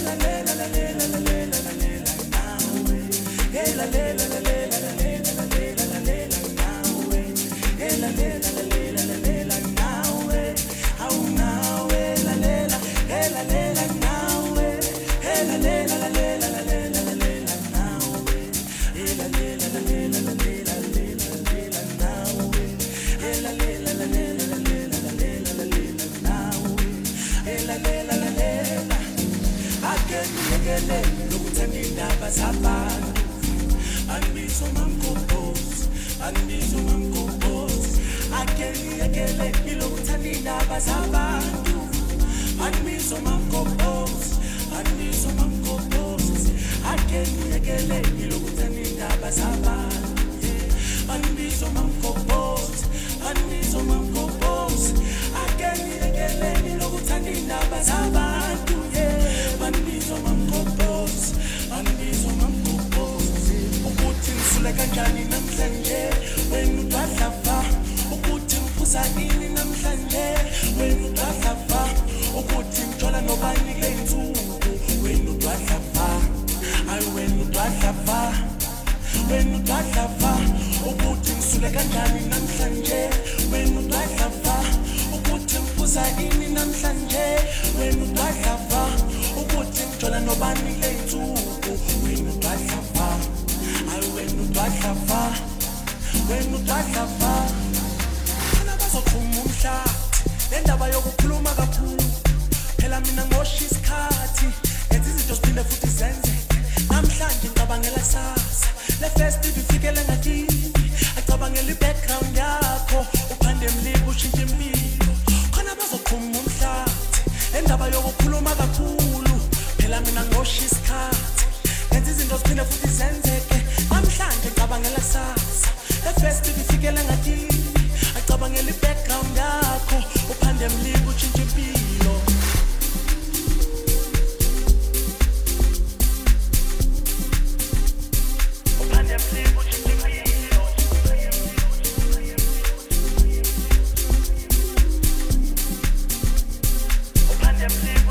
la la la la la la ngibhekele nokuthanda indaba zabantu. Anibizwa mamgobhozi anibizwa mamgobhozi akeliyekele ilokuthanda indaba zabantu. Anibizwa mamgobhozi anibizwa mamgobhozi akeliyekele ilokuthanda indaba zabantu anibizwa mamgobhozi anibizwa mamgobhozi akeliyekele ilokuthanda indaba zabantu. kanjani namhlanje? Wena ubahlava ukuthi ngiphuza ini namhlanje? Wena ubahlava ukuthi When you drive nsuku wena udwadlava hayi wena udwadlava wena udwadlava ukuthi ngisule kanjani namhlanje? Wena udwadlava ukuthi ngiphuza ini namhlanje? Wena udwadlava ukuthi ngithola nobani kule nsuku wena udadlava khona bazojuma umhlathi le ndaba yokukhuluma kakhulu phela mina ngosha isikhathi them live.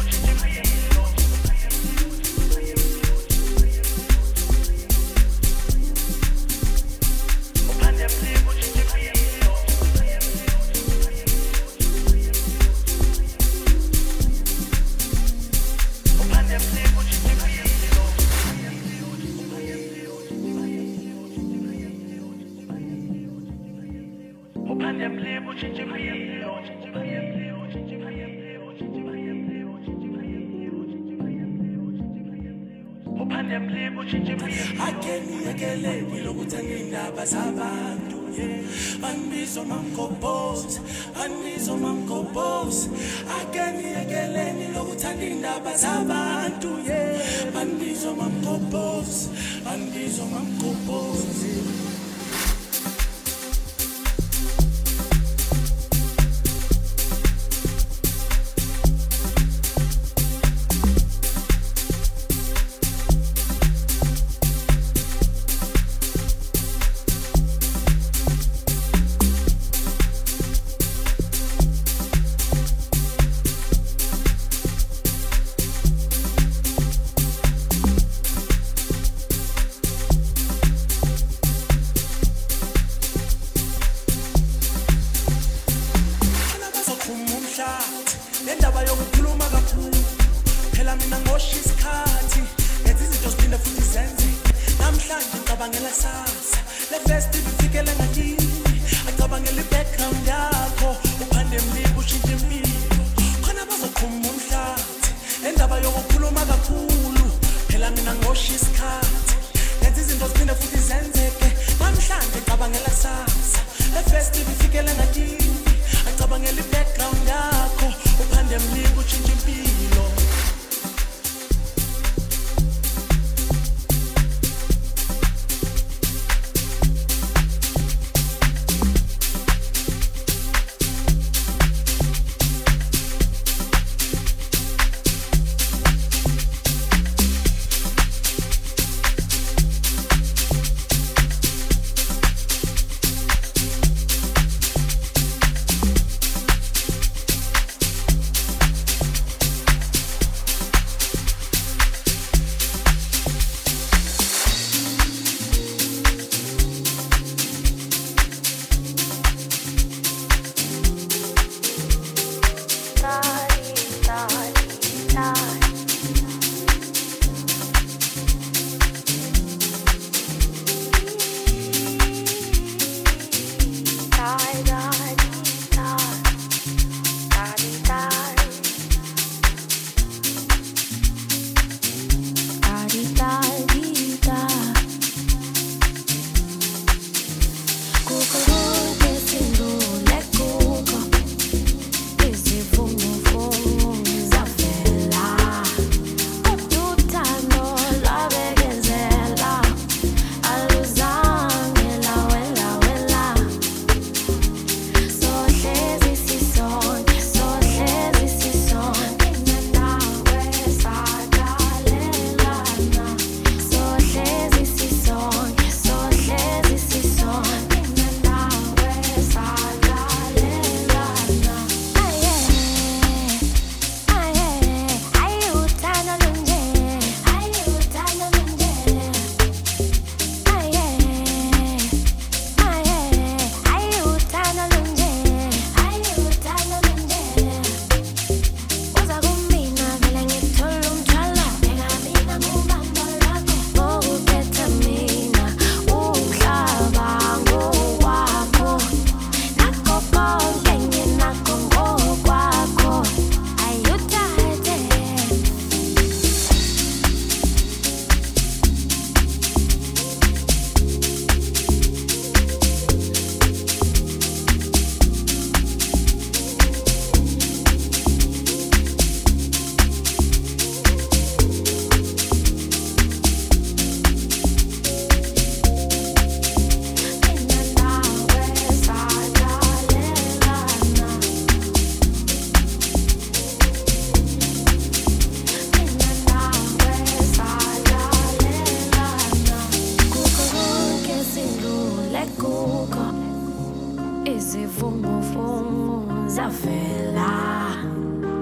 mfumo mfumo zafela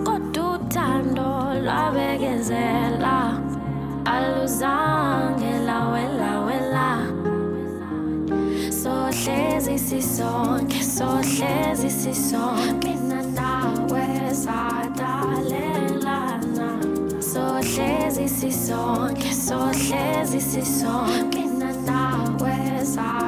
kodwa uthando lwabekezela. Aluzange lawela wela. Sohlezi sisonke sohlezi sisonke. Mina nawe sadalelana. Sohlezi sisonke sohlezi sisonke. Mina nawe sadalelana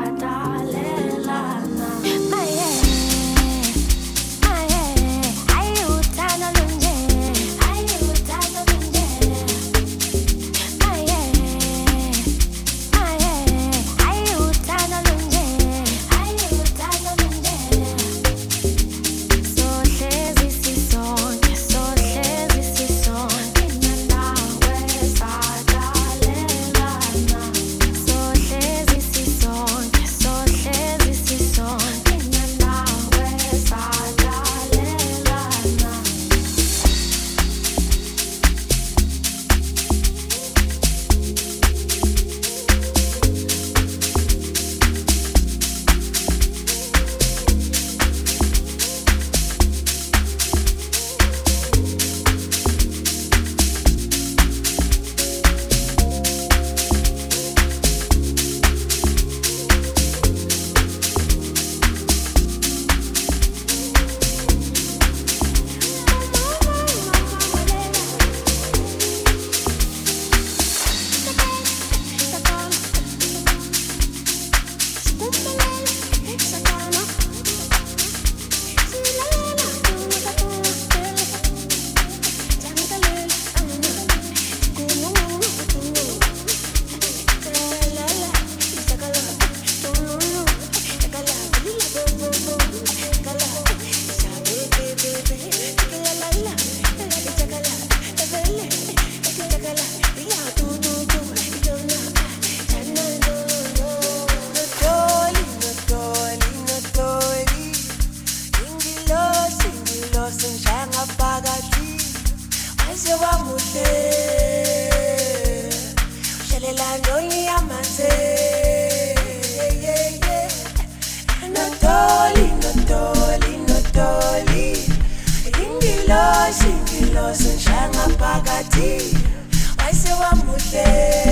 Agati, mas eu a mudei.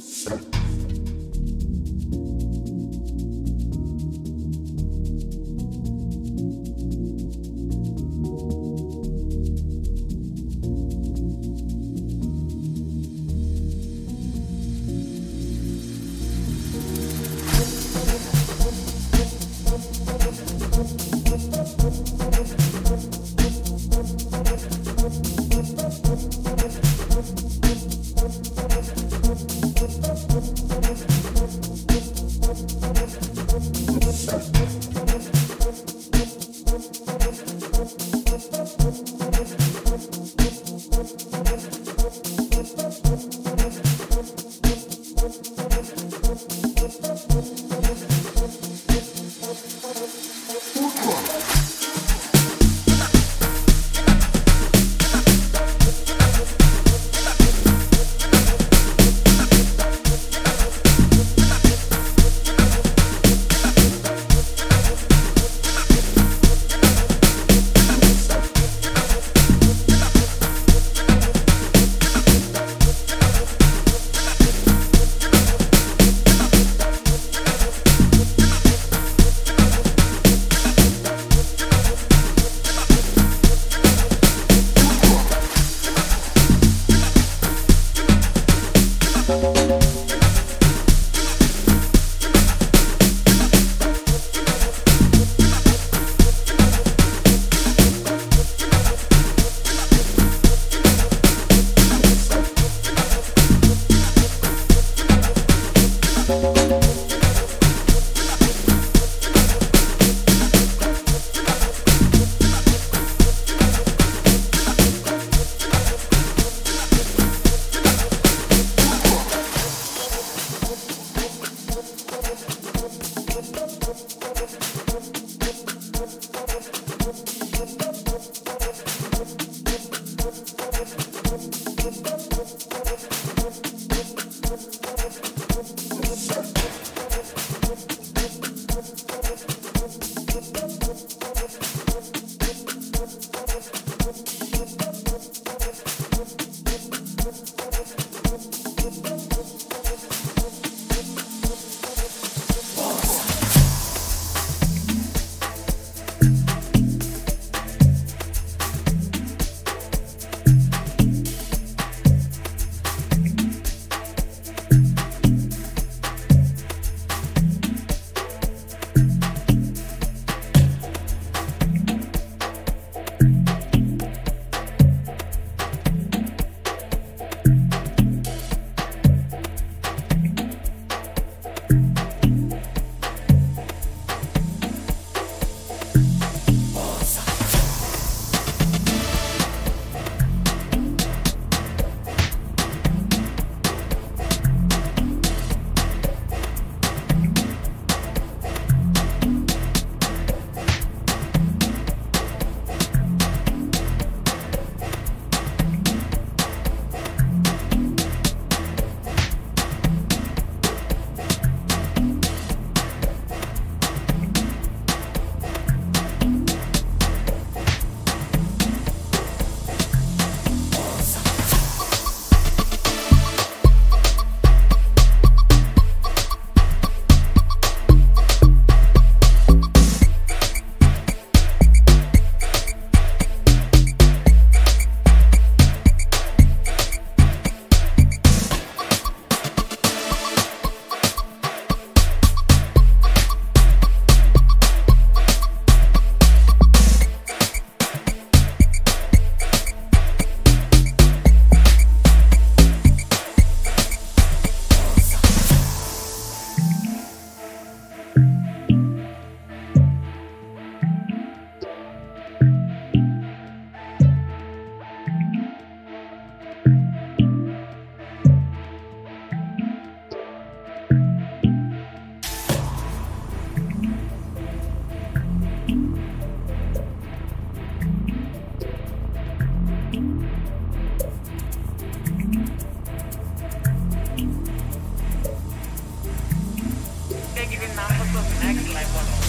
Thank teléfono.